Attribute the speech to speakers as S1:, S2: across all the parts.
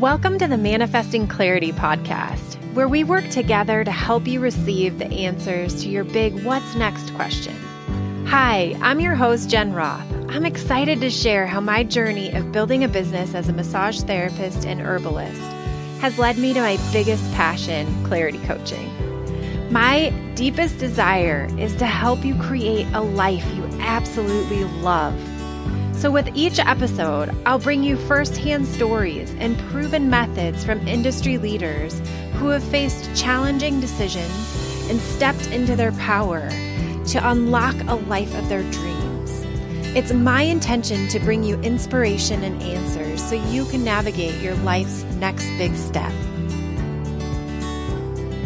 S1: Welcome to the Manifesting Clarity podcast, where we work together to help you receive the answers to your big what's next question. Hi, I'm your host, Jen Roth. I'm excited to share how my journey of building a business as a massage therapist and herbalist has led me to my biggest passion, clarity coaching. My deepest desire is to help you create a life you absolutely love. So, with each episode, I'll bring you firsthand stories and proven methods from industry leaders who have faced challenging decisions and stepped into their power to unlock a life of their dreams. It's my intention to bring you inspiration and answers so you can navigate your life's next big step.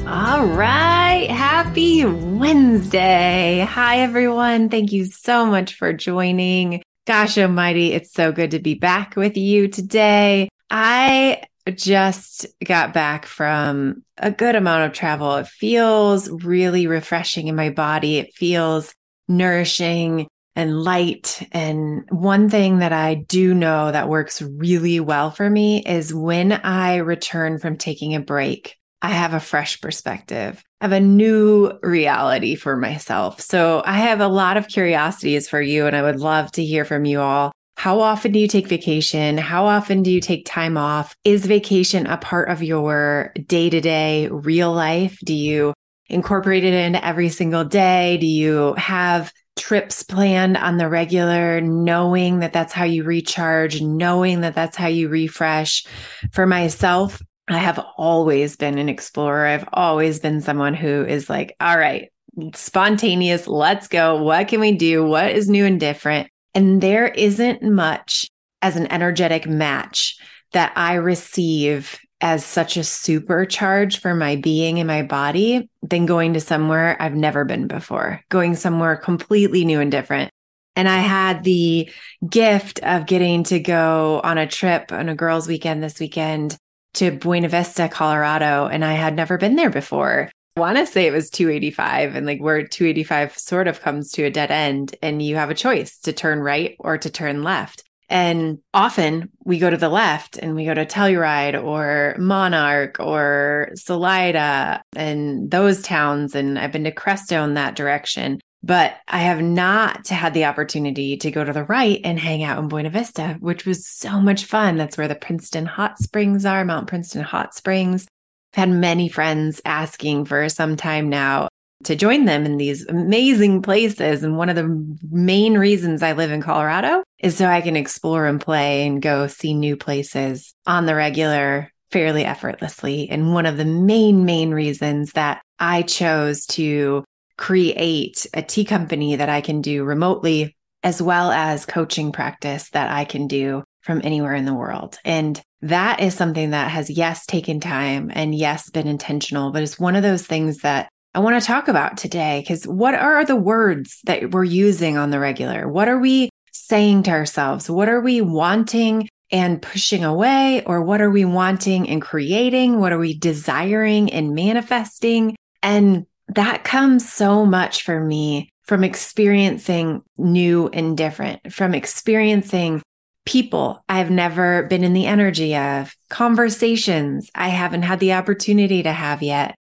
S1: All right. Happy Wednesday. Hi, everyone. Thank you so much for joining. Gosh almighty, it's so good to be back with you today. I just got back from a good amount of travel. It feels really refreshing in my body. It feels nourishing and light. And one thing that I do know that works really well for me is when I return from taking a break, I have a fresh perspective. I have a new reality for myself. So I have a lot of curiosities for you, and I would love to hear from you all how often do you take vacation? How often do you take time off? Is vacation a part of your day to day real life? Do you incorporate it into every single day? Do you have trips planned on the regular, knowing that that's how you recharge, knowing that that's how you refresh? For myself, I have always been an explorer. I've always been someone who is like, all right, spontaneous, let's go. What can we do? What is new and different? And there isn't much as an energetic match that I receive as such a supercharge for my being and my body than going to somewhere I've never been before, going somewhere completely new and different. And I had the gift of getting to go on a trip on a girls' weekend this weekend to Buena Vista, Colorado, and I had never been there before. I want to say it was 285 and like where 285 sort of comes to a dead end and you have a choice to turn right or to turn left. And often we go to the left and we go to Telluride or Monarch or Salida and those towns. And I've been to Crestone that direction, but I have not had the opportunity to go to the right and hang out in Buena Vista, which was so much fun. That's where the Princeton Hot Springs are, Mount Princeton Hot Springs. I've had many friends asking for some time now to join them in these amazing places. And one of the main reasons I live in Colorado is so I can explore and play and go see new places on the regular fairly effortlessly. And one of the main, main reasons that I chose to create a tea company that I can do remotely, as well as coaching practice that I can do from anywhere in the world. And that is something that has, yes, taken time and yes, been intentional, but it's one of those things that I want to talk about today. Because what are the words that we're using on the regular? What are we saying to ourselves? What are we wanting and pushing away? Or what are we wanting and creating? What are we desiring and manifesting? And that comes so much for me from experiencing new and different, from experiencing people I've never been in the energy of, conversations I haven't had the opportunity to have yet,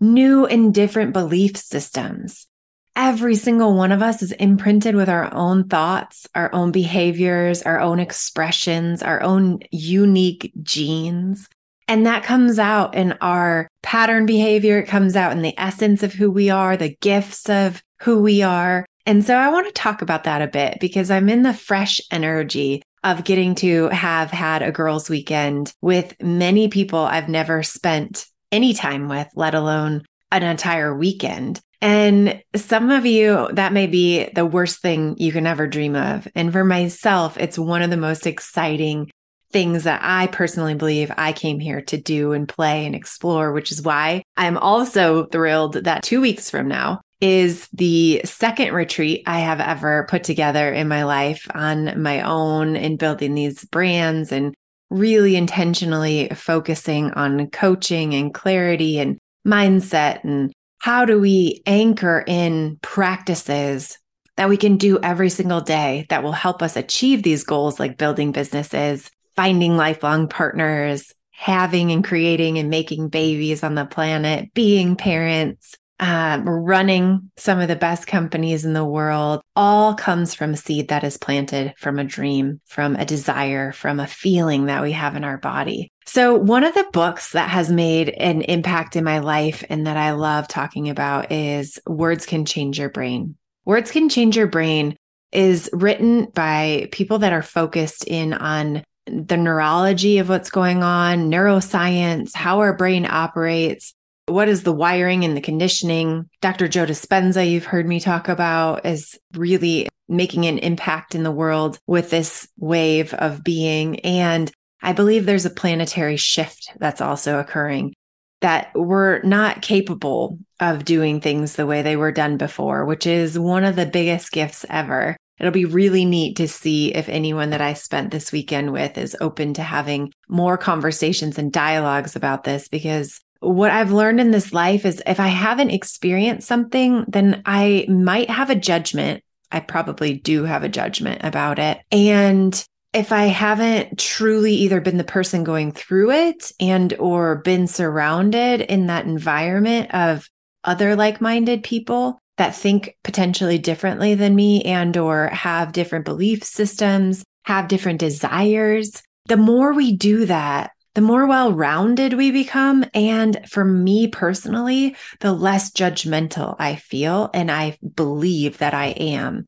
S1: new and different belief systems. Every single one of us is imprinted with our own thoughts, our own behaviors, our own expressions, our own unique genes. And that comes out in our pattern behavior. It comes out in the essence of who we are, the gifts of who we are. And so I want to talk about that a bit because I'm in the fresh energy of getting to have had a girls' weekend with many people I've never spent any time with, let alone an entire weekend. And some of you, that may be the worst thing you can ever dream of. And for myself, it's one of the most exciting things that I personally believe I came here to do and play and explore, which is why I'm also thrilled that two weeks from now, is the second retreat I have ever put together in my life on my own in building these brands and really intentionally focusing on coaching and clarity and mindset and how do we anchor in practices that we can do every single day that will help us achieve these goals like building businesses, finding lifelong partners, having and creating and making babies on the planet, being parents, um, running some of the best companies in the world, all comes from a seed that is planted from a dream, from a desire, from a feeling that we have in our body. So, one of the books that has made an impact in my life and that I love talking about is Words Can Change Your Brain. Words Can Change Your Brain is written by people that are focused in on the neurology of what's going on, neuroscience, how our brain operates, what is the wiring and the conditioning? Dr. Joe Dispenza, you've heard me talk about, is really making an impact in the world with this wave of being. And I believe there's a planetary shift that's also occurring that we're not capable of doing things the way they were done before, which is one of the biggest gifts ever. It'll be really neat to see if anyone that I spent this weekend with is open to having more conversations and dialogues about this because what I've learned in this life is if I haven't experienced something, then I might have a judgment. I probably do have a judgment about it. And if I haven't truly either been the person going through it and or been surrounded in that environment of other like-minded people that think potentially differently than me and or have different belief systems, have different desires, the more we do that, the more well rounded we become. And for me personally, the less judgmental I feel. And I believe that I am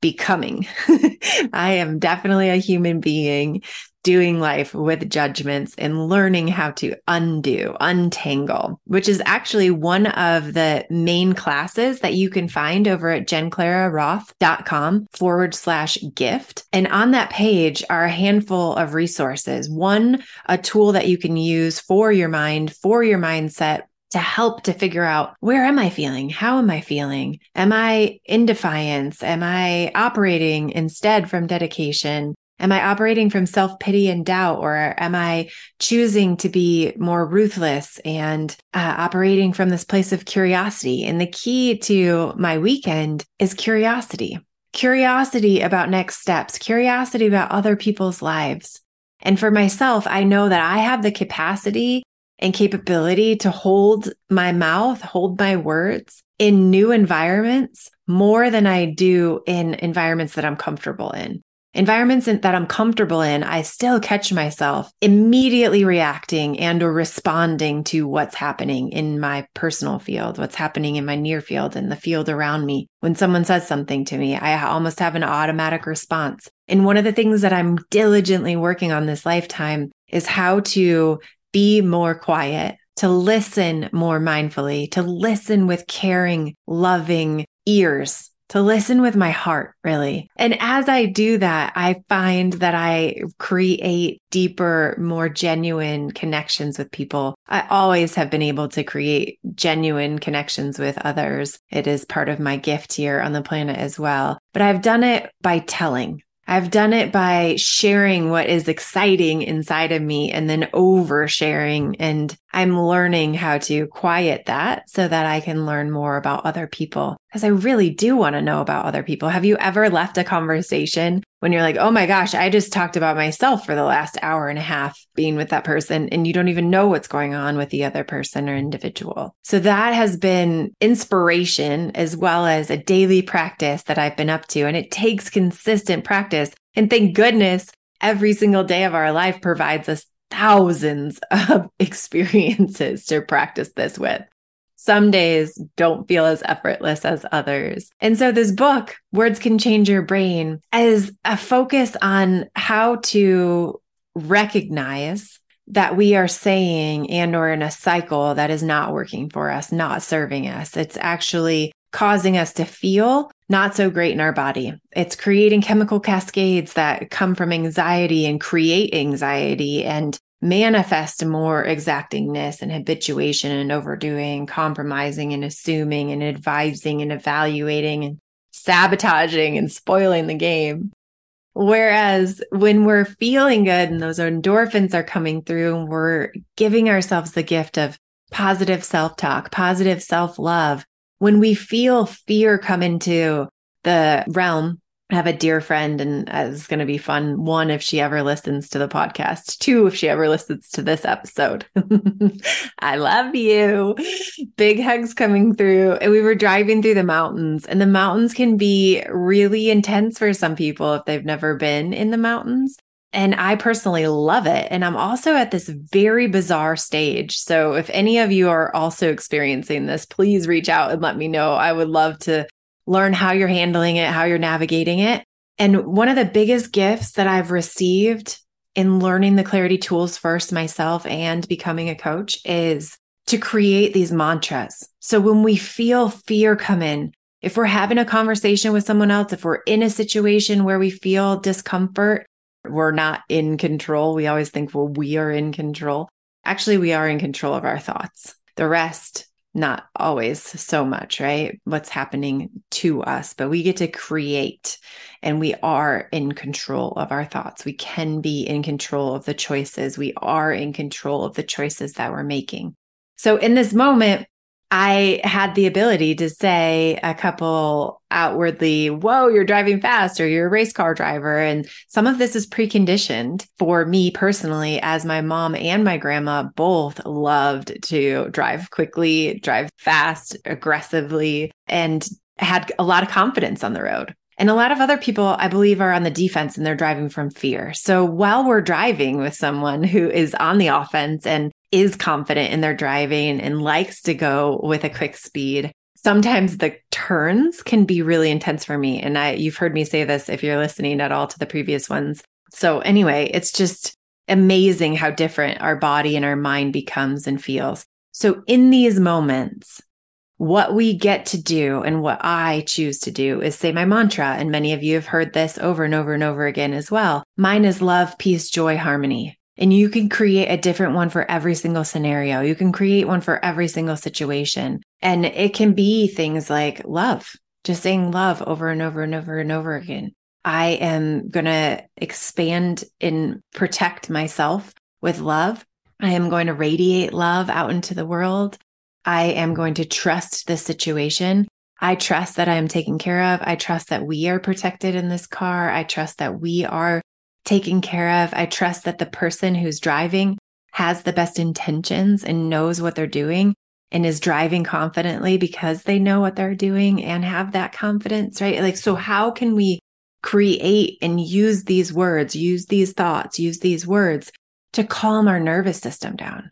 S1: becoming. I am definitely a human being doing life with judgments and learning how to undo, untangle, which is actually one of the main classes that you can find over at jenclararoth.com forward slash gift. And on that page are a handful of resources. One, a tool that you can use for your mind, for your mindset, to help to figure out where am I feeling? How am I feeling? Am I in defiance? Am I operating instead from dedication? Am I operating from self pity and doubt, or am I choosing to be more ruthless and uh, operating from this place of curiosity? And the key to my weekend is curiosity curiosity about next steps, curiosity about other people's lives. And for myself, I know that I have the capacity and capability to hold my mouth, hold my words in new environments more than I do in environments that I'm comfortable in environments that I'm comfortable in, I still catch myself immediately reacting and or responding to what's happening in my personal field, what's happening in my near field and the field around me. When someone says something to me, I almost have an automatic response. And one of the things that I'm diligently working on this lifetime is how to be more quiet, to listen more mindfully, to listen with caring, loving ears to listen with my heart, really. And as I do that, I find that I create deeper, more genuine connections with people. I always have been able to create genuine connections with others. It is part of my gift here on the planet as well. But I've done it by telling. I've done it by sharing what is exciting inside of me and then oversharing. And I'm learning how to quiet that so that I can learn more about other people because I really do want to know about other people. Have you ever left a conversation when you're like, oh my gosh, I just talked about myself for the last hour and a half being with that person, and you don't even know what's going on with the other person or individual? So that has been inspiration as well as a daily practice that I've been up to. And it takes consistent practice. And thank goodness every single day of our life provides us thousands of experiences to practice this with some days don't feel as effortless as others. And so this book, Words Can Change Your Brain, is a focus on how to recognize that we are saying and or in a cycle that is not working for us, not serving us. It's actually causing us to feel not so great in our body. It's creating chemical cascades that come from anxiety and create anxiety and manifest more exactingness and habituation and overdoing, compromising and assuming and advising and evaluating and sabotaging and spoiling the game. Whereas when we're feeling good and those endorphins are coming through and we're giving ourselves the gift of positive self talk, positive self love, when we feel fear come into the realm I have a dear friend, and it's going to be fun. One, if she ever listens to the podcast. Two, if she ever listens to this episode. I love you. Big hugs coming through. And we were driving through the mountains, and the mountains can be really intense for some people if they've never been in the mountains. And I personally love it. And I'm also at this very bizarre stage. So if any of you are also experiencing this, please reach out and let me know. I would love to learn how you're handling it, how you're navigating it. And one of the biggest gifts that I've received in learning the clarity tools first myself and becoming a coach is to create these mantras. So when we feel fear come in, if we're having a conversation with someone else, if we're in a situation where we feel discomfort, we're not in control. We always think, well, we are in control. Actually, we are in control of our thoughts. The rest not always so much, right? What's happening to us, but we get to create and we are in control of our thoughts. We can be in control of the choices. We are in control of the choices that we're making. So in this moment, I had the ability to say a couple outwardly, whoa, you're driving fast or you're a race car driver. And some of this is preconditioned for me personally, as my mom and my grandma both loved to drive quickly, drive fast, aggressively, and had a lot of confidence on the road. And a lot of other people, I believe, are on the defense and they're driving from fear. So while we're driving with someone who is on the offense and is confident in their driving and likes to go with a quick speed. Sometimes the turns can be really intense for me. And I, you've heard me say this if you're listening at all to the previous ones. So, anyway, it's just amazing how different our body and our mind becomes and feels. So, in these moments, what we get to do and what I choose to do is say my mantra. And many of you have heard this over and over and over again as well. Mine is love, peace, joy, harmony. And you can create a different one for every single scenario. You can create one for every single situation. And it can be things like love, just saying love over and over and over and over again. I am going to expand and protect myself with love. I am going to radiate love out into the world. I am going to trust the situation. I trust that I am taken care of. I trust that we are protected in this car. I trust that we are taken care of. I trust that the person who's driving has the best intentions and knows what they're doing and is driving confidently because they know what they're doing and have that confidence, right? Like, so how can we create and use these words, use these thoughts, use these words to calm our nervous system down,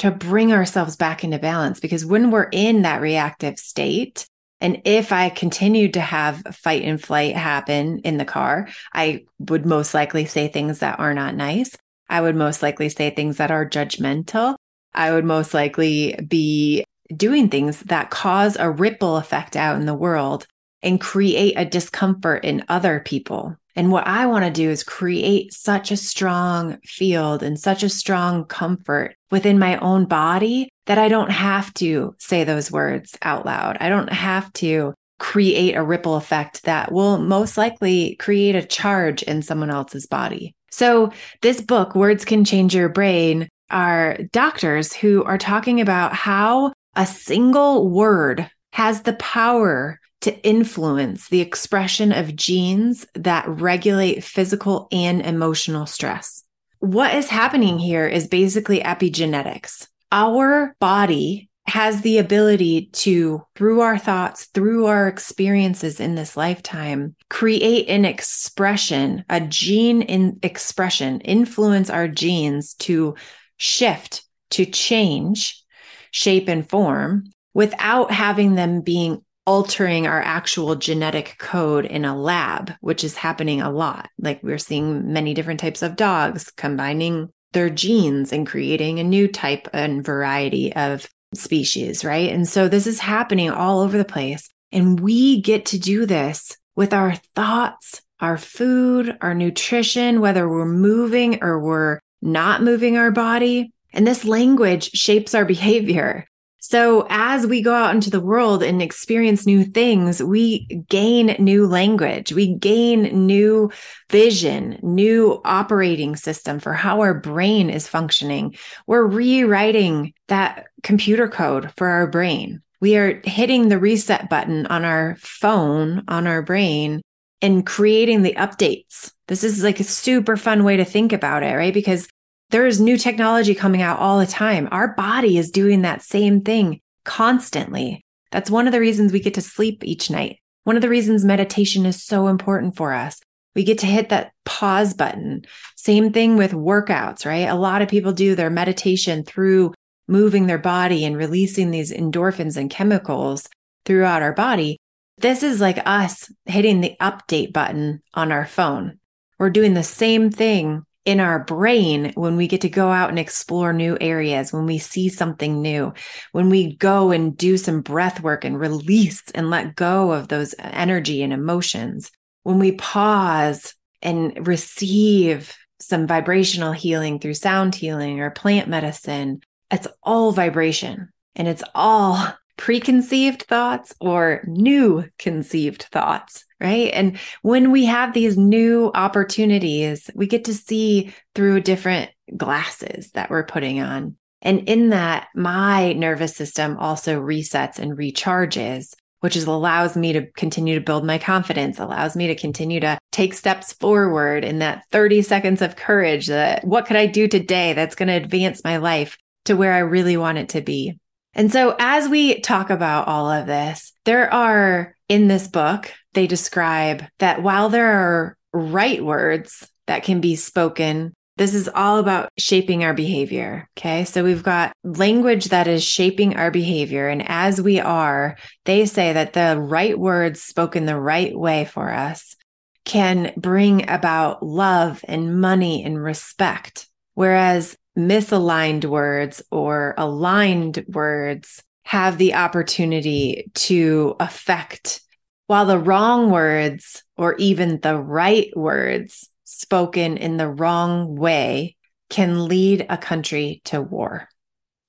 S1: to bring ourselves back into balance? Because when we're in that reactive state, and if I continued to have fight and flight happen in the car, I would most likely say things that are not nice. I would most likely say things that are judgmental. I would most likely be doing things that cause a ripple effect out in the world and create a discomfort in other people. And what I want to do is create such a strong field and such a strong comfort within my own body that I don't have to say those words out loud. I don't have to create a ripple effect that will most likely create a charge in someone else's body. So, this book, Words Can Change Your Brain, are doctors who are talking about how a single word has the power to influence the expression of genes that regulate physical and emotional stress. What is happening here is basically epigenetics. Our body has the ability to, through our thoughts, through our experiences in this lifetime, create an expression, a gene in expression, influence our genes to shift, to change shape and form without having them being altering our actual genetic code in a lab, which is happening a lot. Like we're seeing many different types of dogs combining their genes and creating a new type and variety of species, right? And so this is happening all over the place. And we get to do this with our thoughts, our food, our nutrition, whether we're moving or we're not moving our body. And this language shapes our behavior. So as we go out into the world and experience new things, we gain new language, we gain new vision, new operating system for how our brain is functioning. We're rewriting that computer code for our brain. We are hitting the reset button on our phone, on our brain and creating the updates. This is like a super fun way to think about it, right? Because there is new technology coming out all the time. Our body is doing that same thing constantly. That's one of the reasons we get to sleep each night. One of the reasons meditation is so important for us. We get to hit that pause button. Same thing with workouts, right? A lot of people do their meditation through moving their body and releasing these endorphins and chemicals throughout our body. This is like us hitting the update button on our phone. We're doing the same thing in our brain when we get to go out and explore new areas, when we see something new, when we go and do some breath work and release and let go of those energy and emotions, when we pause and receive some vibrational healing through sound healing or plant medicine, it's all vibration and it's all preconceived thoughts or new conceived thoughts, right? And when we have these new opportunities, we get to see through different glasses that we're putting on. And in that, my nervous system also resets and recharges, which is allows me to continue to build my confidence, allows me to continue to take steps forward in that 30 seconds of courage that what could I do today that's going to advance my life to where I really want it to be. And so, as we talk about all of this, there are in this book, they describe that while there are right words that can be spoken, this is all about shaping our behavior. Okay. So we've got language that is shaping our behavior. And as we are, they say that the right words spoken the right way for us can bring about love and money and respect. Whereas misaligned words or aligned words have the opportunity to affect, while the wrong words or even the right words spoken in the wrong way can lead a country to war.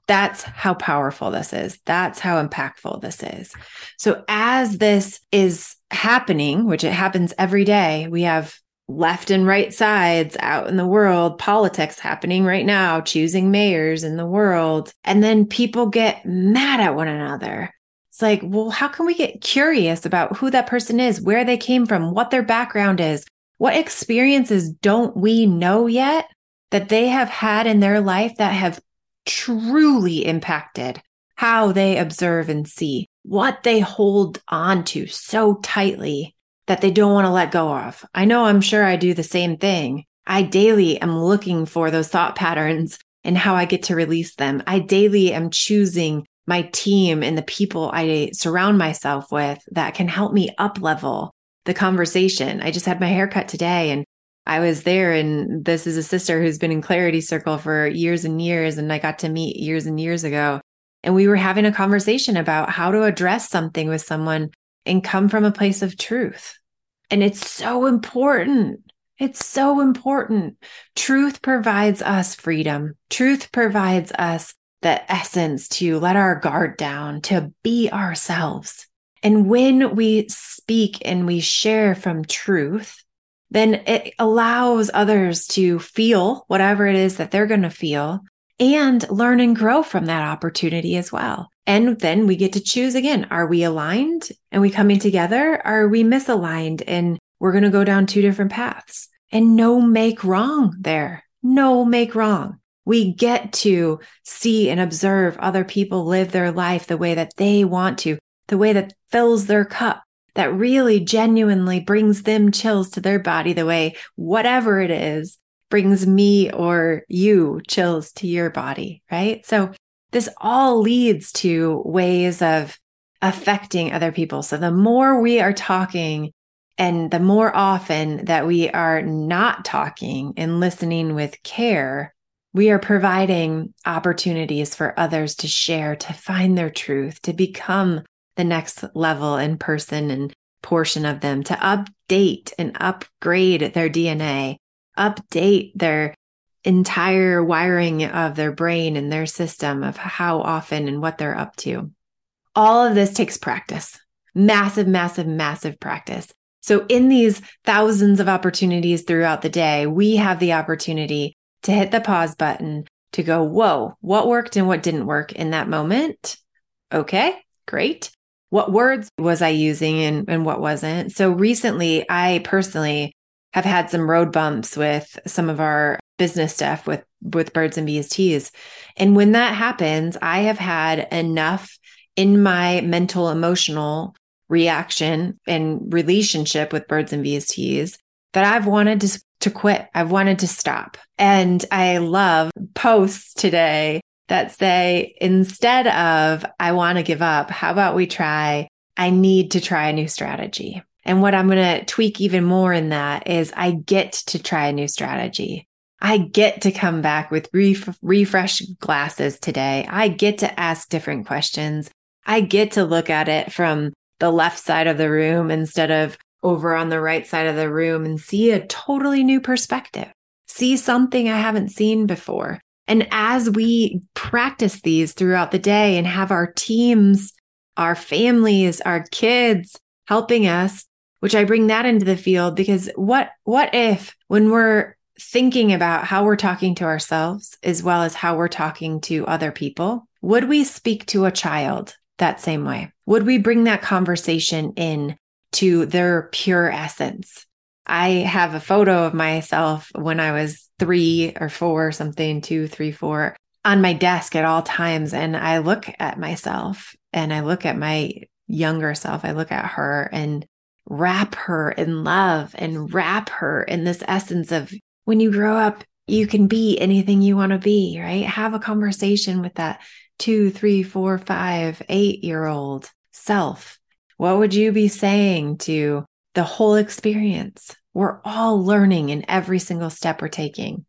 S1: That's how powerful this is. That's how impactful this is. So, as this is happening, which it happens every day, we have left and right sides out in the world, politics happening right now, choosing mayors in the world. And then people get mad at one another. It's like, well, how can we get curious about who that person is, where they came from, what their background is? What experiences don't we know yet that they have had in their life that have truly impacted how they observe and see, what they hold on to so tightly that they don't want to let go of. I know I'm sure I do the same thing. I daily am looking for those thought patterns and how I get to release them. I daily am choosing my team and the people I surround myself with that can help me up level the conversation. I just had my haircut today and I was there and this is a sister who's been in Clarity Circle for years and years and I got to meet years and years ago. And we were having a conversation about how to address something with someone and come from a place of truth. And it's so important. It's so important. Truth provides us freedom. Truth provides us the essence to let our guard down, to be ourselves. And when we speak and we share from truth, then it allows others to feel whatever it is that they're going to feel and learn and grow from that opportunity as well. And then we get to choose again. Are we aligned and we coming together? Are we misaligned and we're going to go down two different paths? And no make wrong there. No make wrong. We get to see and observe other people live their life the way that they want to, the way that fills their cup, that really genuinely brings them chills to their body, the way whatever it is brings me or you chills to your body, right? So this all leads to ways of affecting other people. So the more we are talking and the more often that we are not talking and listening with care, we are providing opportunities for others to share, to find their truth, to become the next level in person and portion of them, to update and upgrade their DNA, update their entire wiring of their brain and their system of how often and what they're up to. All of this takes practice, massive, massive, massive practice. So, in these thousands of opportunities throughout the day, we have the opportunity to hit the pause button to go, whoa, what worked and what didn't work in that moment? Okay, great. what words was I using and, and what wasn't. So recently, I personally have had some road bumps with some of our business stuff with with birds and bees teas. And when that happens, I have had enough in my mental emotional reaction and relationship with birds and bees teas that I've wanted to to quit. I've wanted to stop. And I love posts today that say instead of I want to give up, how about we try I need to try a new strategy. And what I'm going to tweak even more in that is I get to try a new strategy. I get to come back with ref- refresh glasses today. I get to ask different questions. I get to look at it from the left side of the room instead of over on the right side of the room and see a totally new perspective, see something I haven't seen before. And as we practice these throughout the day and have our teams, our families, our kids helping us, which I bring that into the field because what what if when we're thinking about how we're talking to ourselves as well as how we're talking to other people, would we speak to a child that same way? Would we bring that conversation in to their pure essence? I have a photo of myself when I was three or four, something, two, three, four, on my desk at all times. And I look at myself and I look at my younger self. I look at her and wrap her in love and wrap her in this essence of when you grow up, you can be anything you want to be, right? Have a conversation with that two, three, four, five, eight year old self. What would you be saying to the whole experience? We're all learning in every single step we're taking.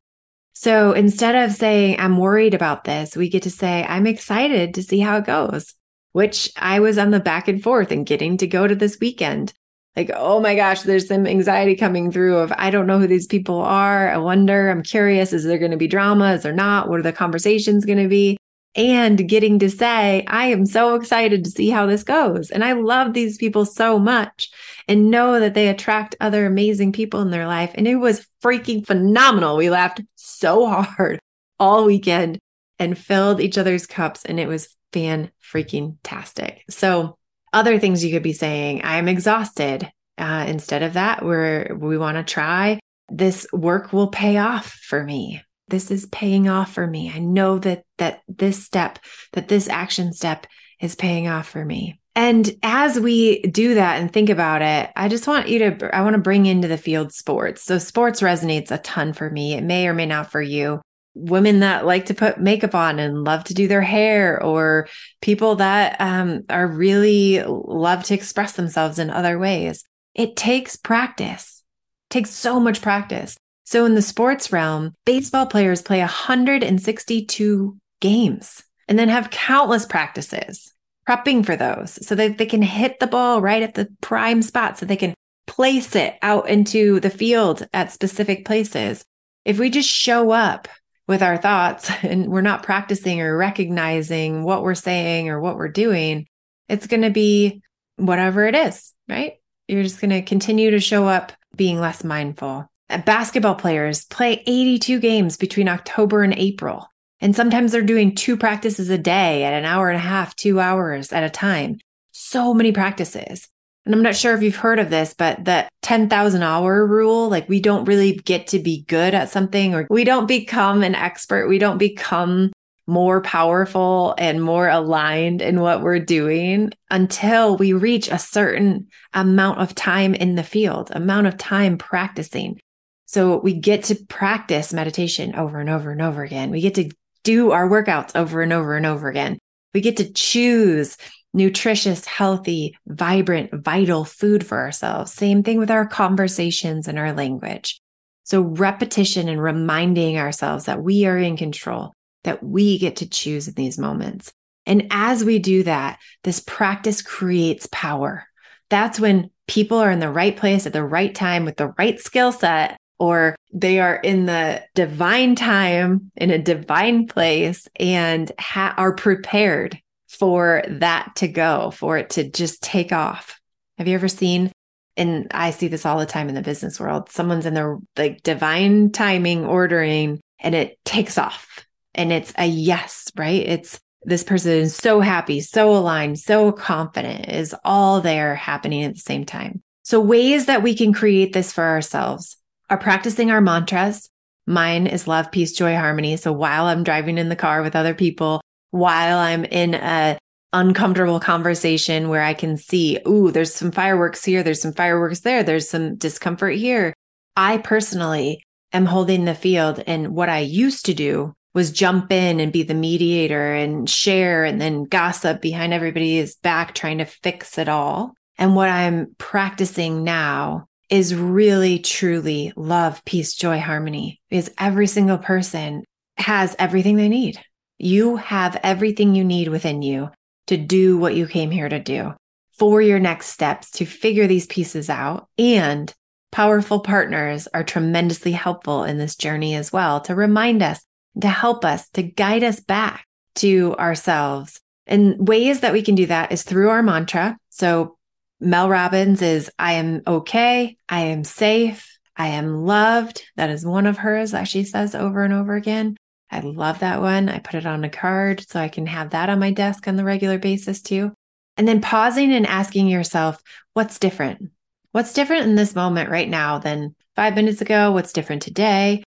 S1: So instead of saying, I'm worried about this, we get to say, I'm excited to see how it goes, which I was on the back and forth and getting to go to this weekend like, oh my gosh, there's some anxiety coming through of I don't know who these people are. I wonder, I'm curious, is there going to be drama? Is there not? What are the conversations going to be? And getting to say, I am so excited to see how this goes. And I love these people so much and know that they attract other amazing people in their life. And it was freaking phenomenal. We laughed so hard all weekend and filled each other's cups. And it was fan freaking tastic. So other things you could be saying i'm exhausted. Uh, instead of that we're we want to try this work will pay off for me. This is paying off for me. I know that that this step that this action step is paying off for me. And as we do that and think about it i just want you to i want to bring into the field sports. So sports resonates a ton for me. It may or may not for you women that like to put makeup on and love to do their hair or people that um, are really love to express themselves in other ways. It takes practice. It takes so much practice. So in the sports realm baseball players play 162 games and then have countless practices prepping for those so that they can hit the ball right at the prime spot so they can place it out into the field at specific places. If we just show up with our thoughts and we're not practicing or recognizing what we're saying or what we're doing, it's going to be whatever it is, right? You're just going to continue to show up being less mindful. Uh, basketball players play 82 games between October and April. And sometimes they're doing two practices a day at an hour and a half, two hours at a time. So many practices and I'm not sure if you've heard of this, but the 10,000 hour rule, like we don't really get to be good at something or we don't become an expert. We don't become more powerful and more aligned in what we're doing until we reach a certain amount of time in the field, amount of time practicing. So we get to practice meditation over and over and over again. We get to do our workouts over and over and over again. We get to choose nutritious, healthy, vibrant, vital food for ourselves. Same thing with our conversations and our language. So, repetition and reminding ourselves that we are in control, that we get to choose in these moments. And as we do that, this practice creates power. That's when people are in the right place at the right time with the right skill set, or they are in the divine time in a divine place and ha- are prepared for that to go, for it to just take off. Have you ever seen, and I see this all the time in the business world, someone's in their like divine timing ordering and it takes off and it's a yes, right? It's this person is so happy, so aligned, so confident is all there happening at the same time. So, ways that we can create this for ourselves are practicing our mantras. Mine is love, peace, joy, harmony. So, while I'm driving in the car with other people, while I'm in a uncomfortable conversation where I can see, ooh, there's some fireworks here, there's some fireworks there, there's some discomfort here. I personally am holding the field. And what I used to do was jump in and be the mediator and share and then gossip behind everybody's back, trying to fix it all. And what I'm practicing now is really, truly love, peace, joy, harmony, because every single person has everything they need. You have everything you need within you to do what you came here to do for your next steps to figure these pieces out. And powerful partners are tremendously helpful in this journey as well to remind us, to help us, to guide us back to ourselves. And ways that we can do that is through our mantra. So Mel Robbins is I am okay, I am safe, I am loved. That is one of hers that she says over and over again. I love that one. I put it on a card so I can have that on my desk on the regular basis too. And then pausing and asking yourself, what's different? What's different in this moment right now than five minutes ago? What's different today?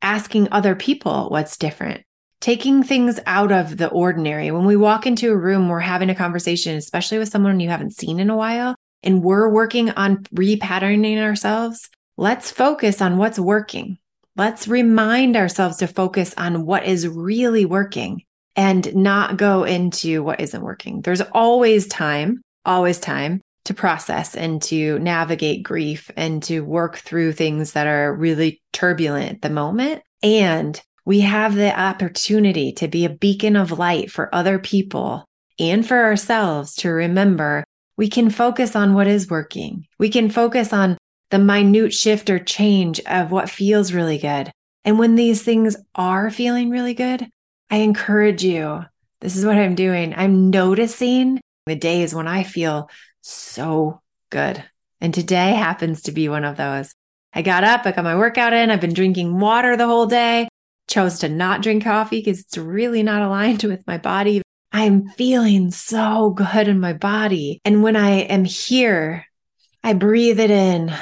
S1: Asking other people what's different. Taking things out of the ordinary. When we walk into a room, we're having a conversation, especially with someone you haven't seen in a while, and we're working on repatterning ourselves. Let's focus on what's working. Let's remind ourselves to focus on what is really working and not go into what isn't working. There's always time, always time to process and to navigate grief and to work through things that are really turbulent at the moment. And we have the opportunity to be a beacon of light for other people and for ourselves to remember we can focus on what is working. We can focus on the minute shift or change of what feels really good. And when these things are feeling really good, I encourage you. This is what I'm doing. I'm noticing the days when I feel so good. And today happens to be one of those. I got up, I got my workout in, I've been drinking water the whole day, chose to not drink coffee because it's really not aligned with my body. I'm feeling so good in my body. And when I am here, I breathe it in.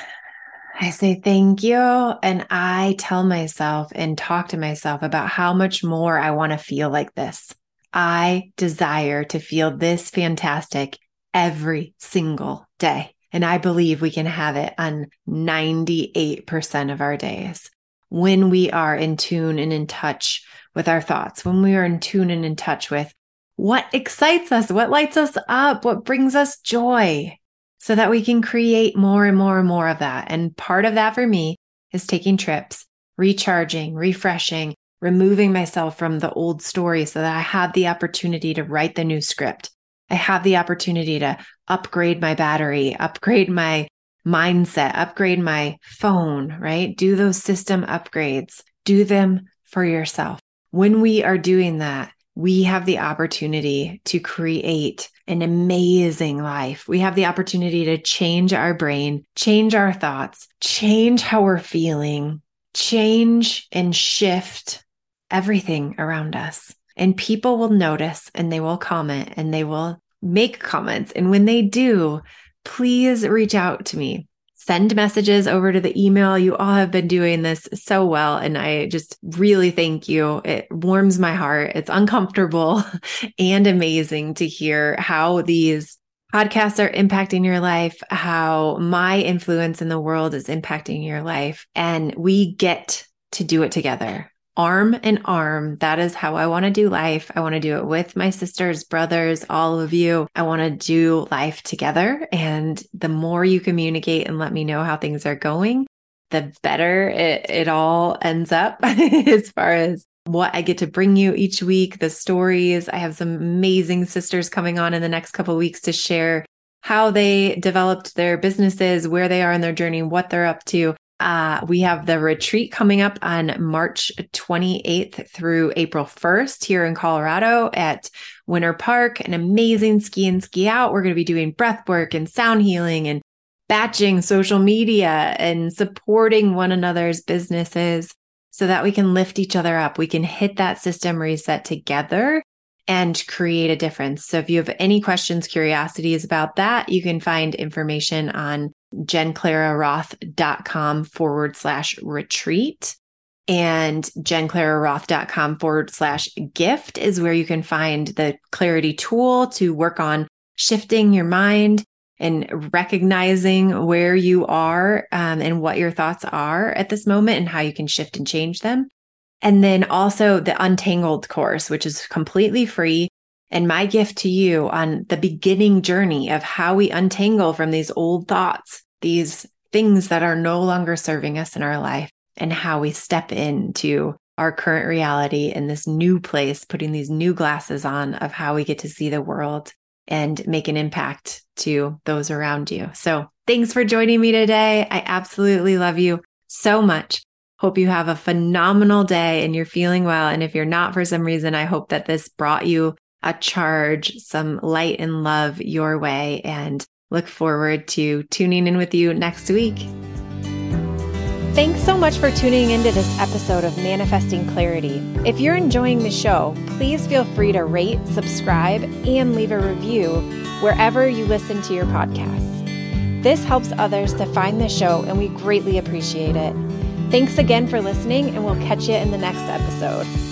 S1: I say thank you. And I tell myself and talk to myself about how much more I want to feel like this. I desire to feel this fantastic every single day. And I believe we can have it on 98% of our days when we are in tune and in touch with our thoughts, when we are in tune and in touch with what excites us, what lights us up, what brings us joy, so that we can create more and more and more of that. And part of that for me is taking trips, recharging, refreshing, removing myself from the old story so that I have the opportunity to write the new script. I have the opportunity to upgrade my battery, upgrade my mindset, upgrade my phone, right? Do those system upgrades, do them for yourself. When we are doing that, we have the opportunity to create an amazing life. We have the opportunity to change our brain, change our thoughts, change how we're feeling, change and shift everything around us. And people will notice and they will comment and they will make comments. And when they do, please reach out to me send messages over to the email. You all have been doing this so well. And I just really thank you. It warms my heart. It's uncomfortable and amazing to hear how these podcasts are impacting your life, how my influence in the world is impacting your life. And we get to do it together arm in arm. That is how I want to do life. I want to do it with my sisters, brothers, all of you. I want to do life together. And the more you communicate and let me know how things are going, the better it, it all ends up as far as what I get to bring you each week, the stories. I have some amazing sisters coming on in the next couple weeks to share how they developed their businesses, where they are in their journey, what they're up to. Uh, we have the retreat coming up on March 28th through April 1st here in Colorado at Winter Park, an amazing ski and ski out. We're going to be doing breath work and sound healing and batching social media and supporting one another's businesses so that we can lift each other up. We can hit that system reset together and create a difference. So if you have any questions, curiosities about that, you can find information on jenclararoth.com forward slash retreat. And jenclararoth.com forward slash gift is where you can find the clarity tool to work on shifting your mind and recognizing where you are um, and what your thoughts are at this moment and how you can shift and change them. And then also the Untangled course, which is completely free. And my gift to you on the beginning journey of how we untangle from these old thoughts, these things that are no longer serving us in our life, and how we step into our current reality in this new place, putting these new glasses on of how we get to see the world and make an impact to those around you. So thanks for joining me today. I absolutely love you so much. Hope you have a phenomenal day and you're feeling well. And if you're not for some reason, I hope that this brought you a charge, some light and love your way, and look forward to tuning in with you next week. Thanks so much for tuning into this episode of Manifesting Clarity. If you're enjoying the show, please feel free to rate, subscribe, and leave a review wherever you listen to your podcasts. This helps others to find the show, and we greatly appreciate it. Thanks again for listening, and we'll catch you in the next episode.